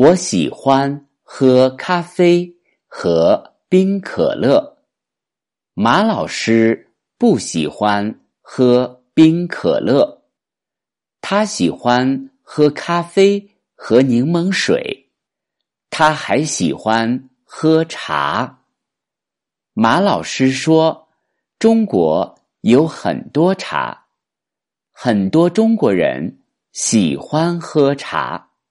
我喜欢喝咖啡和冰可乐。马老师不喜欢喝冰可乐。他喜欢喝咖啡和柠檬水。他还喜欢喝茶。马老师说中国有很多茶很多中国人喜欢喝茶。